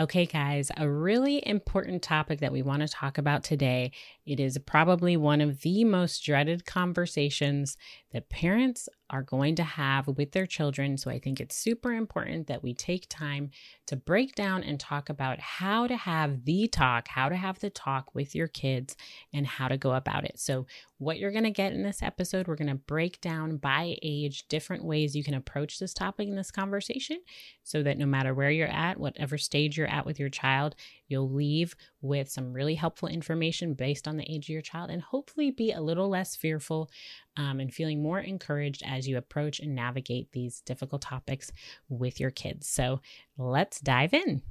Okay, guys, a really important topic that we want to talk about today. It is probably one of the most dreaded conversations that parents are going to have with their children. So I think it's super important that we take time to break down and talk about how to have the talk, how to have the talk with your kids, and how to go about it. So, what you're going to get in this episode, we're going to break down by age different ways you can approach this topic in this conversation so that no matter where you're at, whatever stage you're at with your child, you'll leave with some really helpful information based on the age of your child and hopefully be a little less fearful um, and feeling more encouraged as you approach and navigate these difficult topics with your kids. So let's dive in.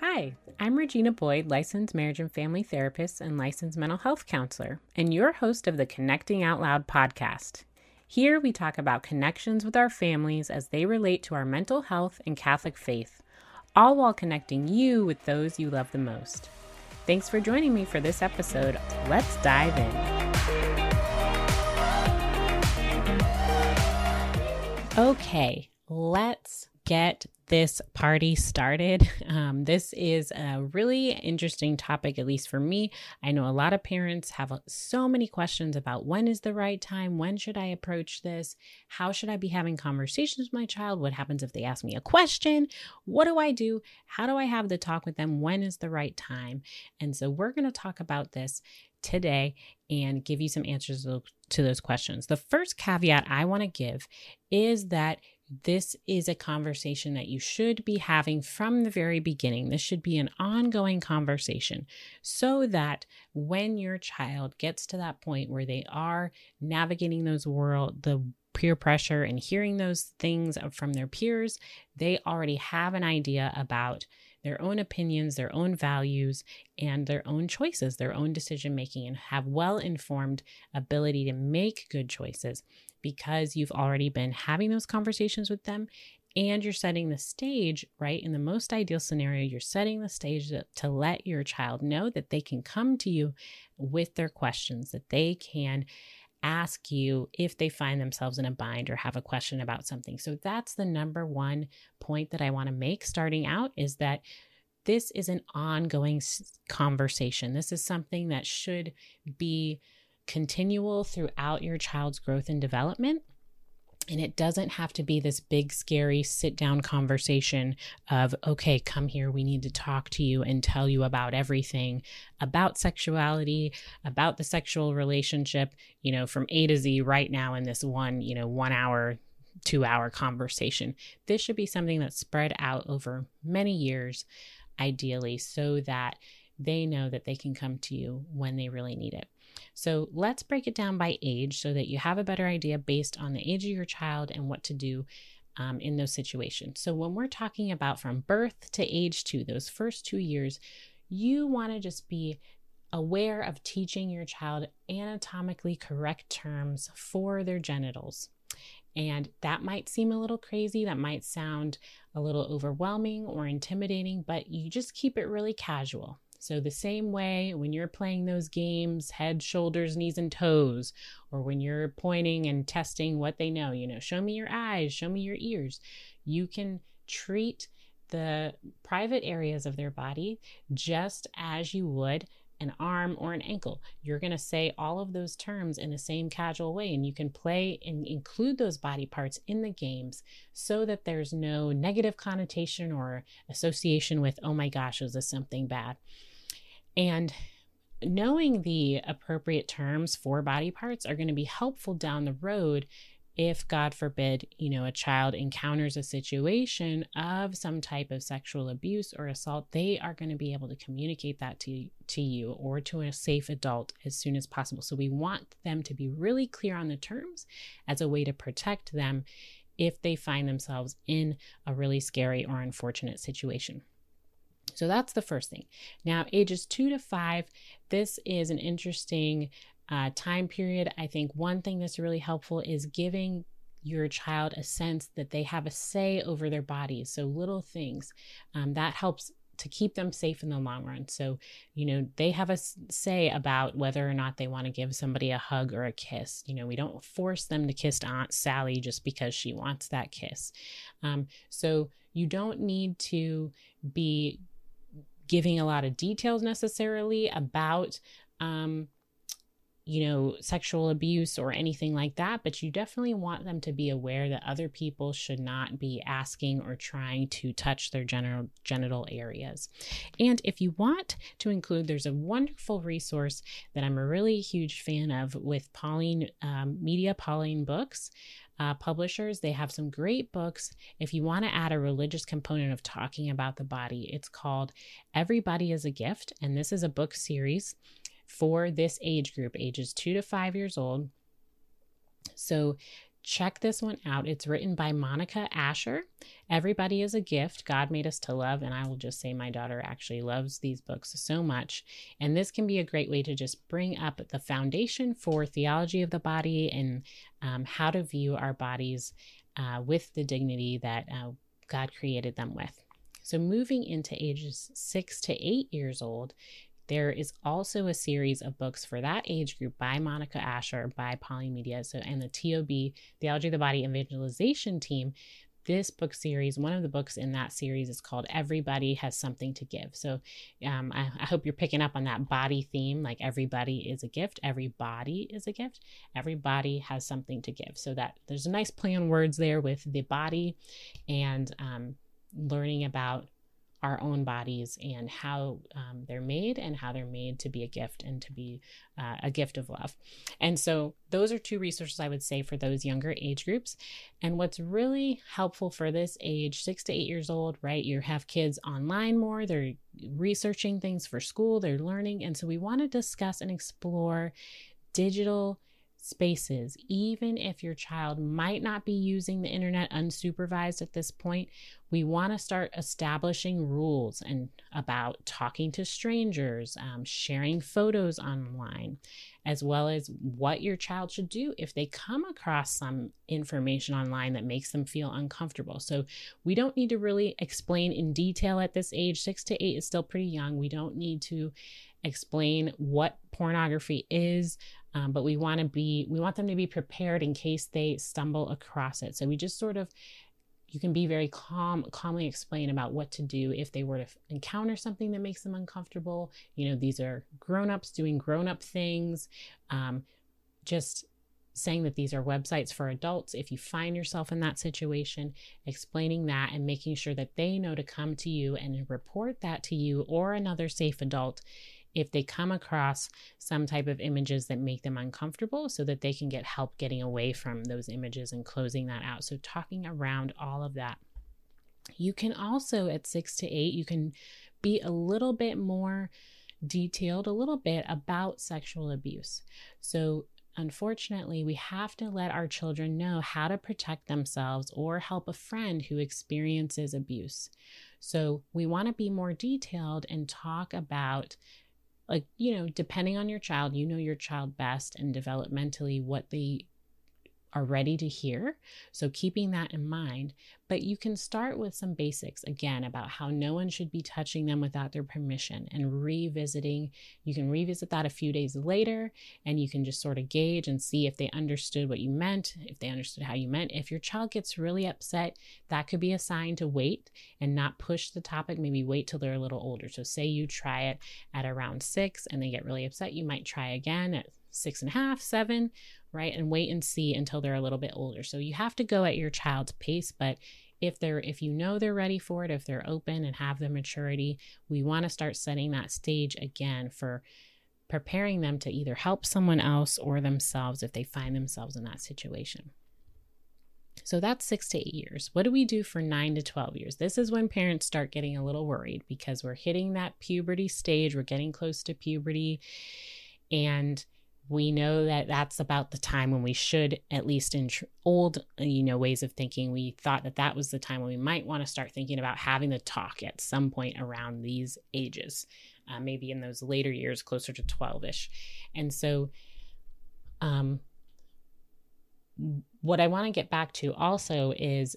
Hi, I'm Regina Boyd, licensed marriage and family therapist and licensed mental health counselor, and your host of the Connecting Out Loud podcast. Here we talk about connections with our families as they relate to our mental health and Catholic faith, all while connecting you with those you love the most. Thanks for joining me for this episode. Let's dive in. Okay, let's get this party started. Um, this is a really interesting topic, at least for me. I know a lot of parents have so many questions about when is the right time? When should I approach this? How should I be having conversations with my child? What happens if they ask me a question? What do I do? How do I have the talk with them? When is the right time? And so we're going to talk about this today and give you some answers to those questions. The first caveat I want to give is that this is a conversation that you should be having from the very beginning. This should be an ongoing conversation so that when your child gets to that point where they are navigating those world, the peer pressure and hearing those things from their peers, they already have an idea about their own opinions, their own values, and their own choices, their own decision making, and have well informed ability to make good choices because you've already been having those conversations with them and you're setting the stage, right? In the most ideal scenario, you're setting the stage to, let your child know that they can come to you with their questions, that they can ask you if they find themselves in a bind or have a question about something. So that's the number one point that I want to make starting out is that this is an ongoing conversation. This is something that should be continual throughout your child's growth and development. And it doesn't have to be this big, scary sit down conversation of, okay, come here, we need to talk to you and tell you about everything about sexuality, about the sexual relationship, you know, from A to Z right now in this one, you know, one hour, two hour conversation. This should be something that's spread out over many years, ideally, so that they know that they can come to you when they really need it. So let's break it down by age so that you have a better idea based on the age of your child and what to do um, in those situations. So when we're talking about from birth to age two, those first two years, you want to just be aware of teaching your child anatomically correct terms for their genitals. And that might seem a little crazy. That might sound a little overwhelming or intimidating, but you just keep it really casual. So, the same way when you're playing those games, head, shoulders, knees, and toes, or when you're pointing and testing what they know, you know, show me your eyes, show me your ears, you can treat the private areas of their body just as you would an arm or an ankle. You're going to say all of those terms in the same casual way, and you can play and include those body parts in the games so that there's no negative connotation or association with, oh my gosh, is this something bad? And knowing the appropriate terms for body parts are going to be helpful down the road if god forbid you know a child encounters a situation of some type of sexual abuse or assault they are going to be able to communicate that to, to you or to a safe adult as soon as possible so we want them to be really clear on the terms as a way to protect them if they find themselves in a really scary or unfortunate situation so that's the first thing. Now, ages two to five, this is an interesting uh, time period. I think one thing that's really helpful is giving your child a sense that they have a say over their bodies. So little things um, that helps to keep them safe in the long run. So, you know, they have a say about whether or not they want to give somebody a hug or a kiss. You know, we don't force them to kiss Aunt Sally just because she wants that kiss. Um, so, you don't need to be giving a lot of details necessarily about um, you know, sexual abuse or anything like that, but you definitely want them to be aware that other people should not be asking or trying to touch their genital genital areas. And if you want to include, there's a wonderful resource that I'm a really huge fan of with Pauline um, Media Pauline Books. Uh, publishers. They have some great books. If you want to add a religious component of talking about the body, it's called Everybody is a Gift. And this is a book series for this age group, ages two to five years old. So check this one out. It's written by Monica Ashour. Everybody is a gift. God made us to love. And I will just say, my daughter actually loves these books so much. And this can be a great way to just bring up the foundation for theology of the body and um, how to view our bodies uh, with the dignity that uh, God created them with. So, moving into ages six to eight years old, there is also a series of books for that age group by Monica Ashour, by Pauline Media. So and the TOB, Theology of the Body Evangelization Team. This book series, one of the books in that series is called Everybody Has Something to Give. So um, I, I hope you're picking up on that body theme like everybody is a gift, everybody is a gift, everybody has something to give. So that there's a nice play on words there with the body and um, learning about our own bodies and how um, they're made and how they're made to be a gift and to be uh, a gift of love. And so, those are two resources I would say for those younger age groups. And what's really helpful for this age, six to eight years old, right? You have kids online more, they're researching things for school, they're learning. And so, we want to discuss and explore digital spaces, even if your child might not be using the internet unsupervised at this point, we want to start establishing rules and about talking to strangers, um, sharing photos online, as well as what your child should do if they come across some information online that makes them feel uncomfortable. So we don't need to really explain in detail at this age. Six to eight is still pretty young. We don't need to explain what pornography is um, but we want to be we want them to be prepared in case they stumble across it. So we just sort of you can be very calm calmly explain about what to do if they were to encounter something that makes them uncomfortable. You know these are grown-ups doing grown-up things. Um, just saying that these are websites for adults if you find yourself in that situation explaining that and making sure that they know to come to you and report that to you or another safe adult if they come across some type of images that make them uncomfortable so that they can get help getting away from those images and closing that out. So, talking around all of that. You can also, at six to eight, you can be a little bit more detailed, a little bit about sexual abuse. So, Unfortunately, we have to let our children know how to protect themselves or help a friend who experiences abuse. So, we want to be more detailed and talk about like you know depending on your child you know your child best and developmentally what they are ready to hear. So, keeping that in mind, but you can start with some basics again about how no one should be touching them without their permission and revisiting. You can revisit that a few days later and you can just sort of gauge and see if they understood what you meant, if they understood how you meant. If your child gets really upset, that could be a sign to wait and not push the topic. Maybe wait till they're a little older. So, say you try it at around six and they get really upset, you might try again at six and a half, seven right? And wait and see until they're a little bit older. So you have to go at your child's pace, but if they're if you know they're ready for it, if they're open and have the maturity, we want to start setting that stage again for preparing them to either help someone else or themselves if they find themselves in that situation. So that's six to eight years. What do we do for nine to 12 years? This is when parents start getting a little worried because we're hitting that puberty stage, we're getting close to puberty, and we know that that's about the time when we should at least in tr- old you know ways of thinking we thought that that was the time when we might want to start thinking about having the talk at some point around these ages uh, maybe in those later years closer to 12ish and so um what i want to get back to also is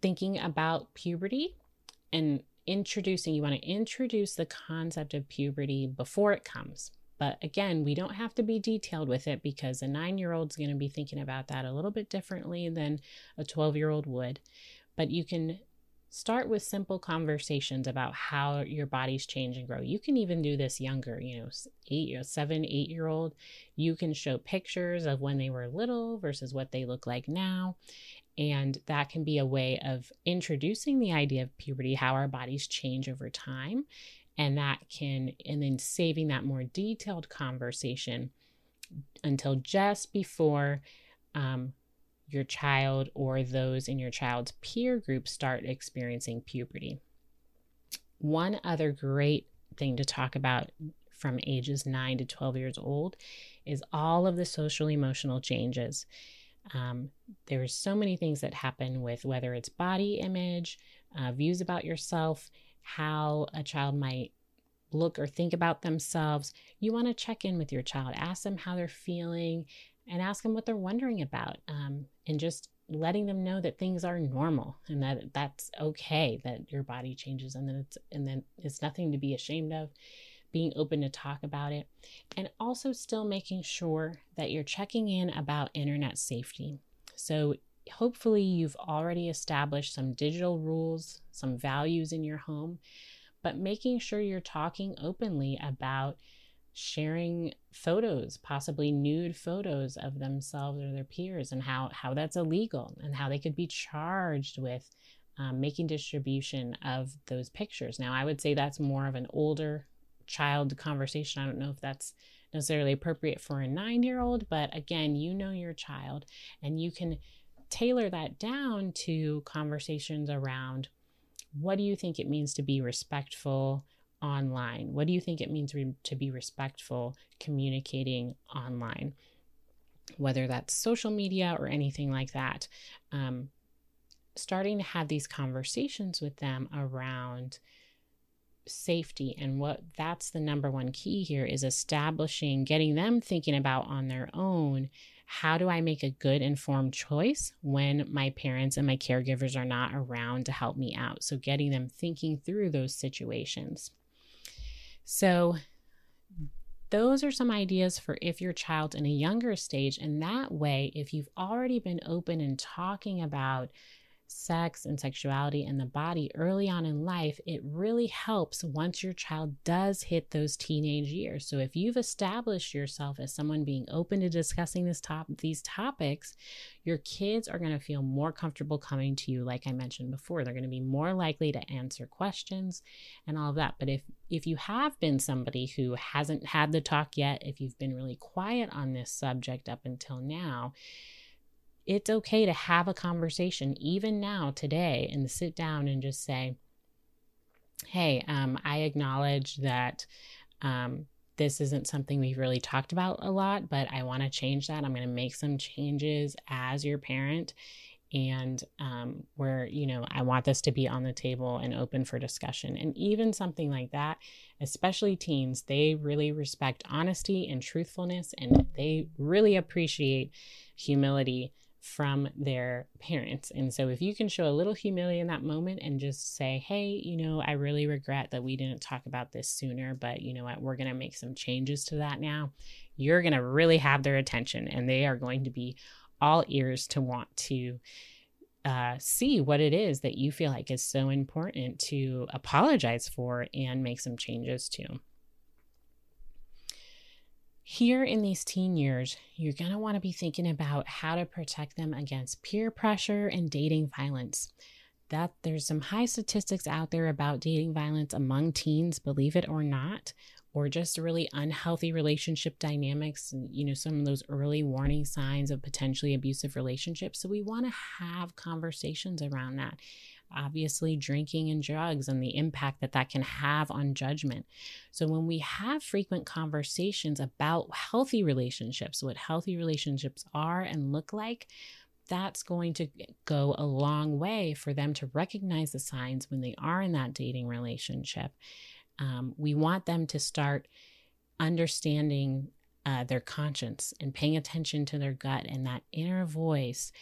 thinking about puberty and introducing, you want to introduce the concept of puberty before it comes. But again, we don't have to be detailed with it because a nine year old is going to be thinking about that a little bit differently than a 12 year old would. But you can start with simple conversations about how your bodies change and grow. You can even do this younger, you know, eight, you know, seven, eight year old. You can show pictures of when they were little versus what they look like now. And that can be a way of introducing the idea of puberty, how our bodies change over time. And that can, and then saving that more detailed conversation until just before um, your child or those in your child's peer group start experiencing puberty. One other great thing to talk about from ages 9 to 12 years old is all of the social emotional changes. Um, are so many things that happen with whether it's body image, uh, views about yourself, how a child might look or think about themselves. You want to check in with your child, ask them how they're feeling, and ask them what they're wondering about um, and just letting them know that things are normal and that that's okay that your body changes and then it's and then it's nothing to be ashamed of being open to talk about it and also still making sure that you're checking in about internet safety so hopefully you've already established some digital rules some values in your home but making sure you're talking openly about sharing photos, possibly nude photos of themselves or their peers, and how, how that's illegal and how they could be charged with um, making distribution of those pictures. Now, I would say that's more of an older child conversation. I don't know if that's necessarily appropriate for a nine year old, but again, you know your child and you can tailor that down to conversations around what do you think it means to be respectful online? What do you think it means re- to be respectful communicating online? Whether that's social media or anything like that. Um, starting to have these conversations with them around safety and what that's the number one key here is establishing getting them thinking about on their own how do I make a good informed choice when my parents and my caregivers are not around to help me out? So, getting them thinking through those situations. So, those are some ideas for if your child's in a younger stage. And that way, if you've already been open and talking about sex and sexuality and the body early on in life, it really helps once your child does hit those teenage years. So if you've established yourself as someone being open to discussing this top these topics, your kids are going to feel more comfortable coming to you like I mentioned before. They're going to be more likely to answer questions and all of that. But if if you have been somebody who hasn't had the talk yet, if you've been really quiet on this subject up until now, it's okay to have a conversation even now today and sit down and just say hey um, i acknowledge that um, this isn't something we've really talked about a lot but i want to change that. I'm going to make some changes as your parent and um, where you know i want this to be on the table and open for discussion. And even something like that especially teens they really respect honesty and truthfulness and they really appreciate humility from their parents. And so, if you can show a little humility in that moment and just say, hey, you know, I really regret that we didn't talk about this sooner, but you know what, we're going to make some changes to that now, you're going to really have their attention and they are going to be all ears to want to. Uh, see what it is that you feel like is so important to apologize for and make some changes to. Here in these teen years, you're going to want to be thinking about how to protect them against peer pressure and dating violence. That there's some high statistics out there about dating violence among teens, believe it or not, or just really unhealthy relationship dynamics you know some of those early warning signs of potentially abusive relationships. So we want to have conversations around that obviously drinking and drugs and the impact that that can have on judgment. So when we have frequent conversations about healthy relationships, what healthy relationships are and look like, that's going to go a long way for them to recognize the signs when they are in that dating relationship. Um, we want them to start understanding uh, their conscience and paying attention to their gut and that inner voice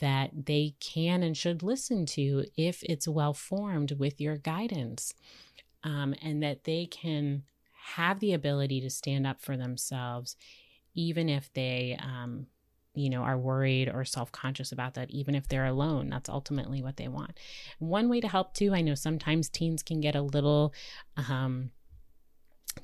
that they can and should listen to if it's well formed with your guidance, um, and that they can have the ability to stand up for themselves, even if they, um, you know, are worried or self conscious about that, even if they're alone. That's ultimately what they want. One way to help too, I know sometimes teens can get a little, um,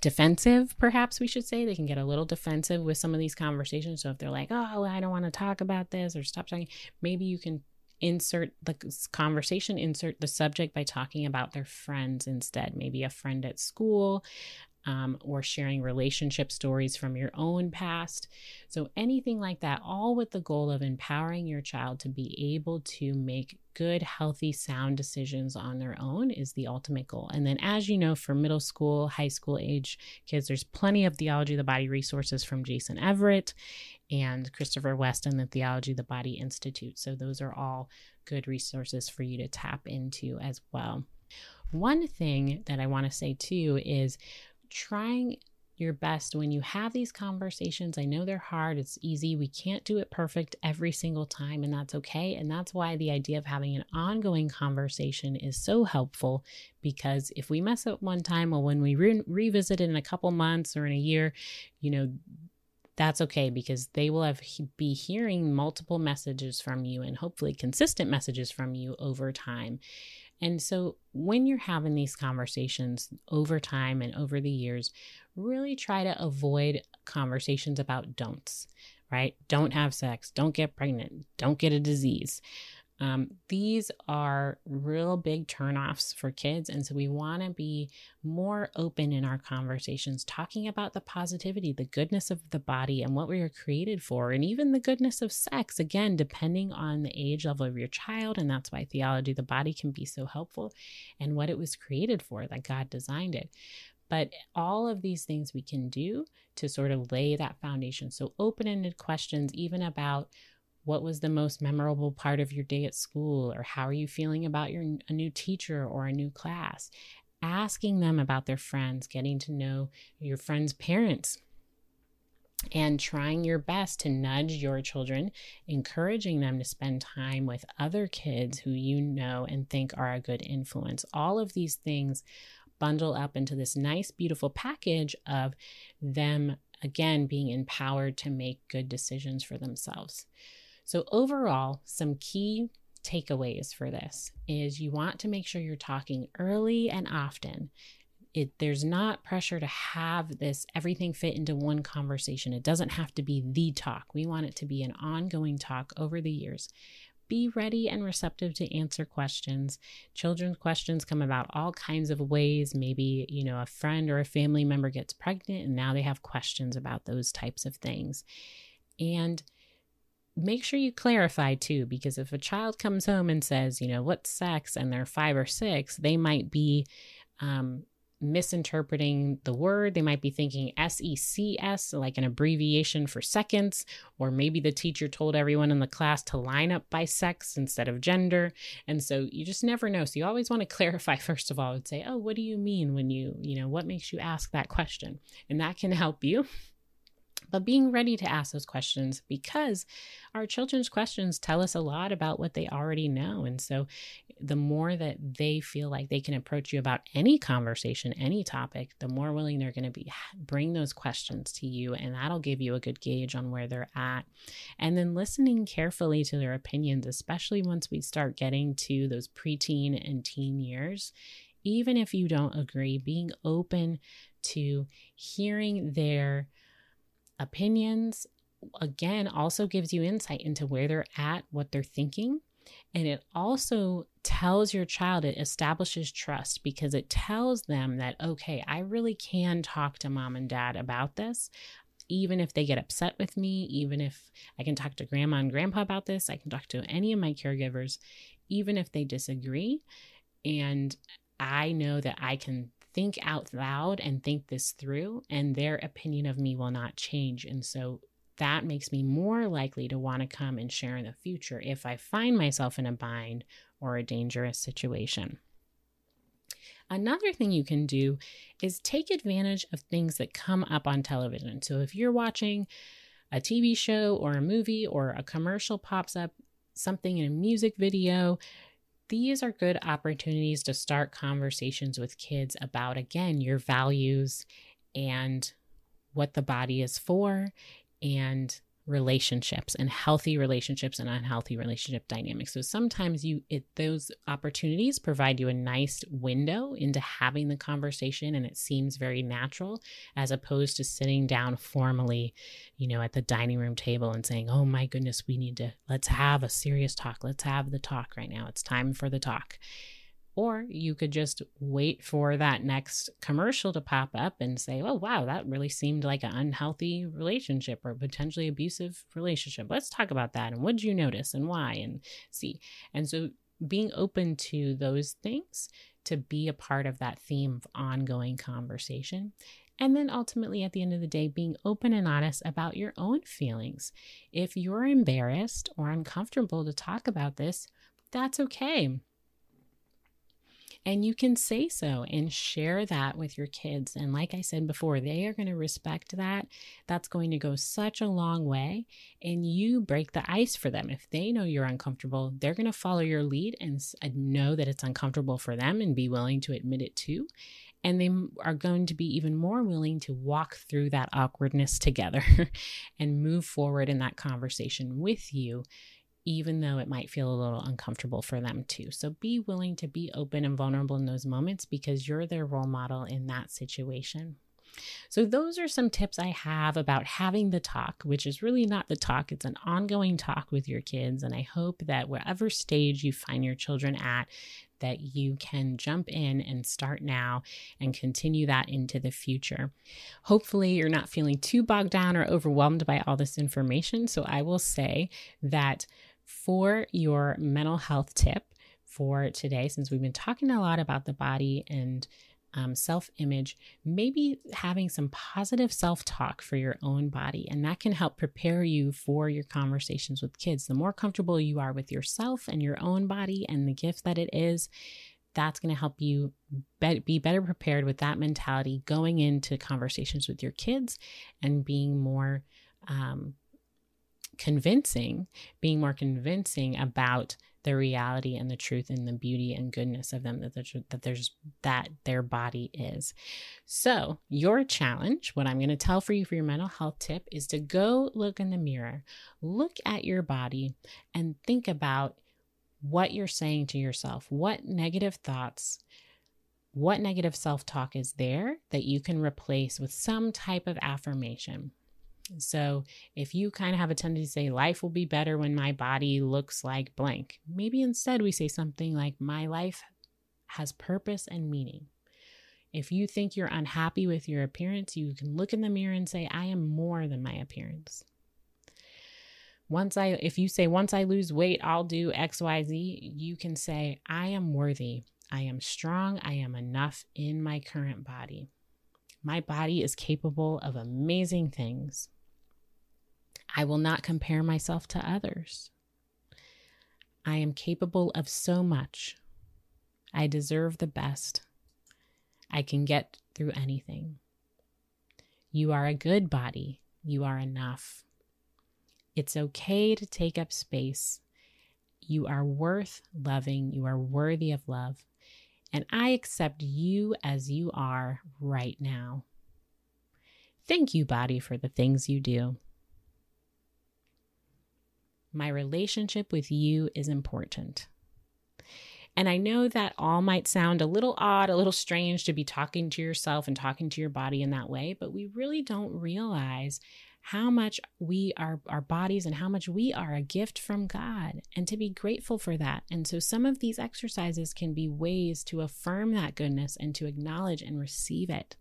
defensive, perhaps we should say. They can get a little defensive with some of these conversations. So if they're like, oh, I don't want to talk about this or stop talking, maybe you can insert the conversation, insert the subject by talking about their friends instead. Maybe a friend at school, um, or sharing relationship stories from your own past. So, anything like that, all with the goal of empowering your child to be able to make good, healthy, sound decisions on their own is the ultimate goal. And then, as you know, for middle school, high school age kids, there's plenty of Theology of the Body resources from Jason Evert and Christopher West and the Theology of the Body Institute. So, those are all good resources for you to tap into as well. One thing that I want to say too is trying your best when you have these conversations. I know they're hard, it's easy. We can't do it perfect every single time, and that's okay. And that's why the idea of having an ongoing conversation is so helpful because if we mess up one time, well, when we re- revisit it in a couple months or in a year, you know, that's okay because they will have be hearing multiple messages from you and hopefully consistent messages from you over time. And so when you're having these conversations over time and over the years, really try to avoid conversations about don'ts, right? Don't have sex, don't get pregnant, don't get a disease. Um, these are real big turnoffs for kids. And so we want to be more open in our conversations, talking about the positivity, the goodness of the body, and what we are created for, and even the goodness of sex, again, depending on the age level of your child. And that's why theology, the body, can be so helpful and what it was created for, that God designed it. But all of these things we can do to sort of lay that foundation. So, open ended questions, even about what was the most memorable part of your day at school or how are you feeling about your a new teacher or a new class? Asking them about their friends getting to know your friends parents and trying your best to nudge your children encouraging them to spend time with other kids who you know and think are a good influence. All of these things bundle up into this nice beautiful package of them again being empowered to make good decisions for themselves so, overall, some key takeaways for this is you want to make sure you're talking early and often. It, there's not pressure to have this everything fit into one conversation. It doesn't have to be the talk. We want it to be an ongoing talk over the years. Be ready and receptive to answer questions. Children's questions come about all kinds of ways. Maybe, you know, a friend or a family member gets pregnant and now they have questions about those types of things. And make sure you clarify too, because if a child comes home and says, you know, what's sex, and they're five or six, they might be um, misinterpreting the word. They might be thinking SECS, like an abbreviation for seconds, or maybe the teacher told everyone in the class to line up by sex instead of gender. And so you just never know. So you always want to clarify, first of all, and say, oh, what do you mean when you, you know, what makes you ask that question? And that can help you but being ready to ask those questions because our children's questions tell us a lot about what they already know. And so the more that they feel like they can approach you about any conversation, any topic, the more willing they're going to be bring those questions to you and that'll give you a good gauge on where they're at. And then listening carefully to their opinions, especially once we start getting to those preteen and teen years, even if you don't agree, being open to hearing their opinions again also gives you insight into where they're at, what they're thinking. And it also tells your child, it establishes trust because it tells them that, okay, I really can talk to mom and dad about this. Even if they get upset with me, even if I can talk to grandma and grandpa about this, I can talk to any of my caregivers, even if they disagree. And I know that I can think out loud and think this through, and their opinion of me will not change. And so that makes me more likely to want to come and share in the future if I find myself in a bind or a dangerous situation. Another thing you can do is take advantage of things that come up on television. So if you're watching a TV show or a movie or a commercial pops up, something in a music video. These are good opportunities to start conversations with kids about, again, your values and what the body is for and relationships and healthy relationships and unhealthy relationship dynamics. So sometimes you it those opportunities provide you a nice window into having the conversation and it seems very natural as opposed to sitting down formally, you know, at the dining room table and saying, "Oh my goodness, we need to let's have a serious talk. Let's have the talk right now. It's time for the talk." Or you could just wait for that next commercial to pop up and say, oh, wow, that really seemed like an unhealthy relationship or potentially abusive relationship. Let's talk about that. And what did you notice and why? And see. And so being open to those things to be a part of that theme of ongoing conversation. And then ultimately, at the end of the day, being open and honest about your own feelings. If you're embarrassed or uncomfortable to talk about this, that's okay and you can say so and share that with your kids. And like I said before, they are going to respect that. That's going to go such a long way. And you break the ice for them. If they know you're uncomfortable, they're going to follow your lead and uh, know that it's uncomfortable for them and be willing to admit it too and they are going to be even more willing to walk through that awkwardness together and move forward in that conversation with you even though it might feel a little uncomfortable for them too. So be willing to be open and vulnerable in those moments because you're their role model in that situation. So, those are some tips I have about having the talk, which is really not the talk, it's an ongoing talk with your kids. And I hope that wherever stage you find your children at, that you can jump in and start now and continue that into the future. Hopefully, you're not feeling too bogged down or overwhelmed by all this information. So, I will say that for your mental health tip for today, since we've been talking a lot about the body and um, self image, maybe having some positive self talk for your own body. And that can help prepare you for your conversations with kids. The more comfortable you are with yourself and your own body and the gift that it is, that's going to help you be, be better prepared with that mentality going into conversations with your kids and being more um, convincing, being more convincing about the reality and the truth and the beauty and goodness of them that there's, that there's that their body is. So, your challenge, what I'm going to tell for you for your mental health tip is to go look in the mirror, look at your body and think about what you're saying to yourself. What negative thoughts what negative self talk is there that you can replace with some type of affirmation? So, if you kind of have a tendency to say, life will be better when my body looks like blank, maybe instead we say something like, my life has purpose and meaning. If you think you're unhappy with your appearance, you can look in the mirror and say, I am more than my appearance. Once I, if you say, once I lose weight, I'll do XYZ, you can say, I am worthy. I am strong. I am enough in my current body. My body is capable of amazing things. I will not compare myself to others. I am capable of so much. I deserve the best. I can get through anything. You are a good body. You are enough. It's okay to take up space. You are worth loving. You are worthy of love. And I accept you as you are right now. Thank you, body, for the things you do. My relationship with you is important. And I know that all might sound a little odd, a little strange to be talking to yourself and talking to your body in that way, but we really don't realize how much we are our bodies and how much we are a gift from God and to be grateful for that. And so some of these exercises can be ways to affirm that goodness and to acknowledge and receive it.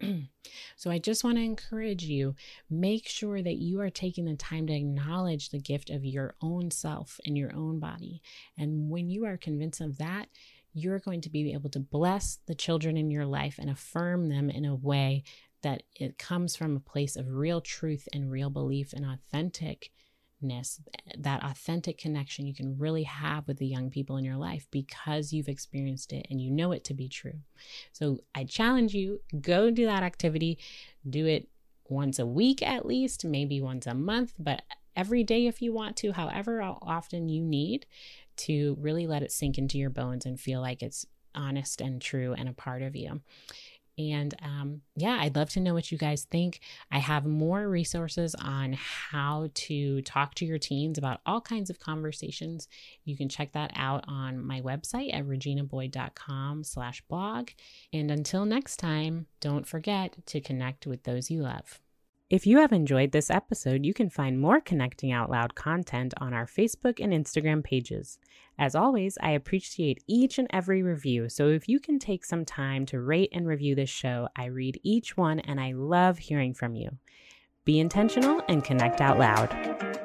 so I just want to encourage you make sure that you are taking the time to acknowledge the gift of your own self and your own body. And when you are convinced of that, you're going to be able to bless the children in your life and affirm them in a way that it comes from a place of real truth and real belief and authentic that authentic connection you can really have with the young people in your life because you've experienced it and you know it to be true. So I challenge you go do that activity, do it once a week at least, maybe once a month, but every day if you want to, however often you need to really let it sink into your bones and feel like it's honest and true and a part of you. And um, yeah, I'd love to know what you guys think. I have more resources on how to talk to your teens about all kinds of conversations. You can check that out on my website at reginaboyd.com slash blog. And until next time, don't forget to connect with those you love. If you have enjoyed this episode, you can find more Connecting Out Loud content on our Facebook and Instagram pages. As always, I appreciate each and every review, so if you can take some time to rate and review this show, I read each one and I love hearing from you. Be intentional and connect out loud.